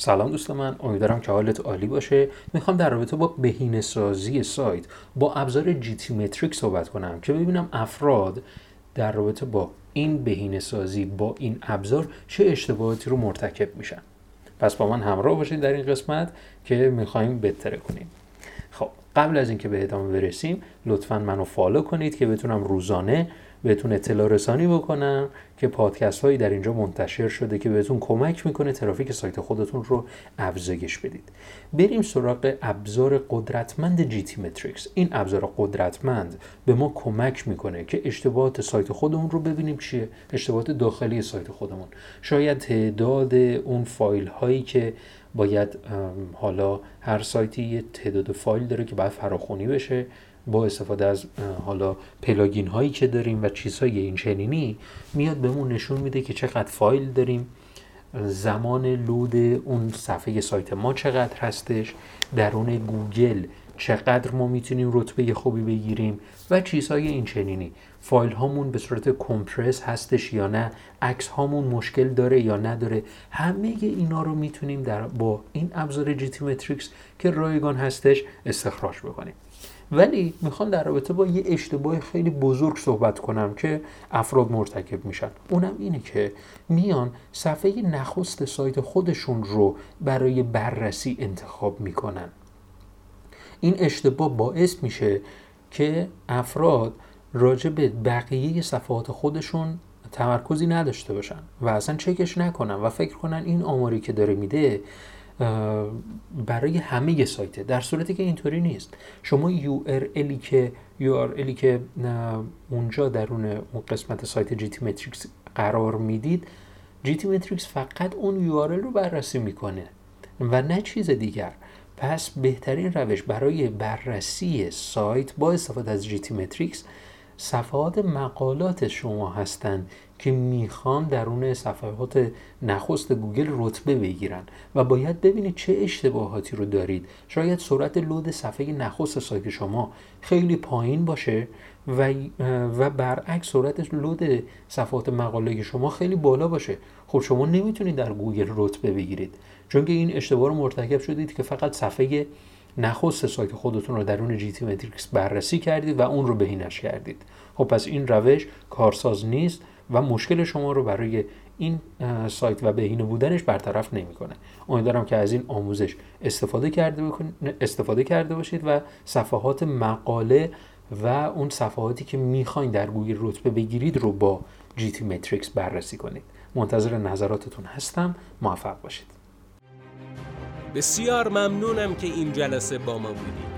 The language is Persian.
سلام دوست من امیدوارم که حالت عالی باشه. می‌خوام در رابطه با بهینه سازی سایت با ابزار جی تی متریک صحبت کنم که ببینم افراد در رابطه با این بهینه سازی با این ابزار چه اشتباهاتی رو مرتکب میشن. پس با من همراه باشید در این قسمت که می‌خوایم بهتره کنیم. خب قبل از اینکه به ادامه برسیم لطفا منو فالو کنید که بتونم روزانه بهتون اطلاع رسانی بکنم که پادکست هایی در اینجا منتشر شده که بهتون کمک می‌کنه ترافیک سایت خودتون رو افزایش بدید. بریم سراغ ابزار قدرتمند جی تی متریکس این ابزار قدرتمند به ما کمک می‌کنه که اشتباهات سایت خودمون رو ببینیم چیه اشتباهات داخلی سایت خودمون. شاید تعداد اون فایل هایی که باید حالا هر سایتی یه تعداد فایل داره که باید فراخونی بشه. با استفاده از حالا plugin هایی که داریم و چیزهای این چنینی میاد بهمون نشون میده که چقدر فایل داریم زمان load اون صفحه سایت ما چقدر هستش درون گوگل چقدر ما می‌تونیم رتبه خوبی بگیریم و چیزهای این چنینی. فایل هامون به صورت compress هستش یا نه عکس هامون مشکل داره یا نداره همه اینا رو می‌تونیم در با این ابزار GTmetrix که رایگان هستش استخراج بکنیم. ولی می‌خوام در رابطه با یه اشتباه خیلی بزرگ صحبت کنم که افراد مرتکب میشن. اونم اینه که میان صفحه نخست سایت خودشون رو برای بررسی انتخاب می‌کنن. این اشتباه باعث میشه که افراد راجع به بقیه صفحات خودشون تمرکزی نداشته باشن و اصلا چکش نکنن و فکر کنن این آماری که داره میده برای همه سایت در صورتی که اینطوری نیست. شما URL ی که URL ی که اونجا درون اون قسمت سایت GTmetrix قرار می‌دید GTmetrix فقط اون URL رو بررسی می‌کنه و نه چیز دیگر. پس بهترین روش برای بررسی سایت با استفاده از GTmetrix صفحات مقالات شما هستند که می‌خوان درون صفحات نخست گوگل رتبه بگیرن و باید ببینید چه اشتباهاتی رو دارید. شاید سرعت load صفحه نخست سایت شما خیلی پایین باشه و, و برعکس سرعت load صفحات مقاله شما خیلی بالا باشه. خب شما نمی‌تونید در گوگل رتبه بگیرید. چون که این اشتباه رو مرتکب شدید که فقط صفحه نخست سایت خودتون رو درون GTmetrix بررسی کردید و اون رو بهینش کردید. خب پس این روش کارساز نیست. و مشکل شما رو برای این سایت و بهینه بودنش برطرف نمی‌کنه. امیدوارم که از این آموزش استفاده کرده استفاده کرده باشید و صفحات مقاله و اون صفحاتی که می‌خواین در گوگل رتبه بگیرید رو با جی تی متریکس بررسی کنید. منتظر نظراتتون هستم. موفق باشید. بسیار ممنونم که این جلسه با ما بودید.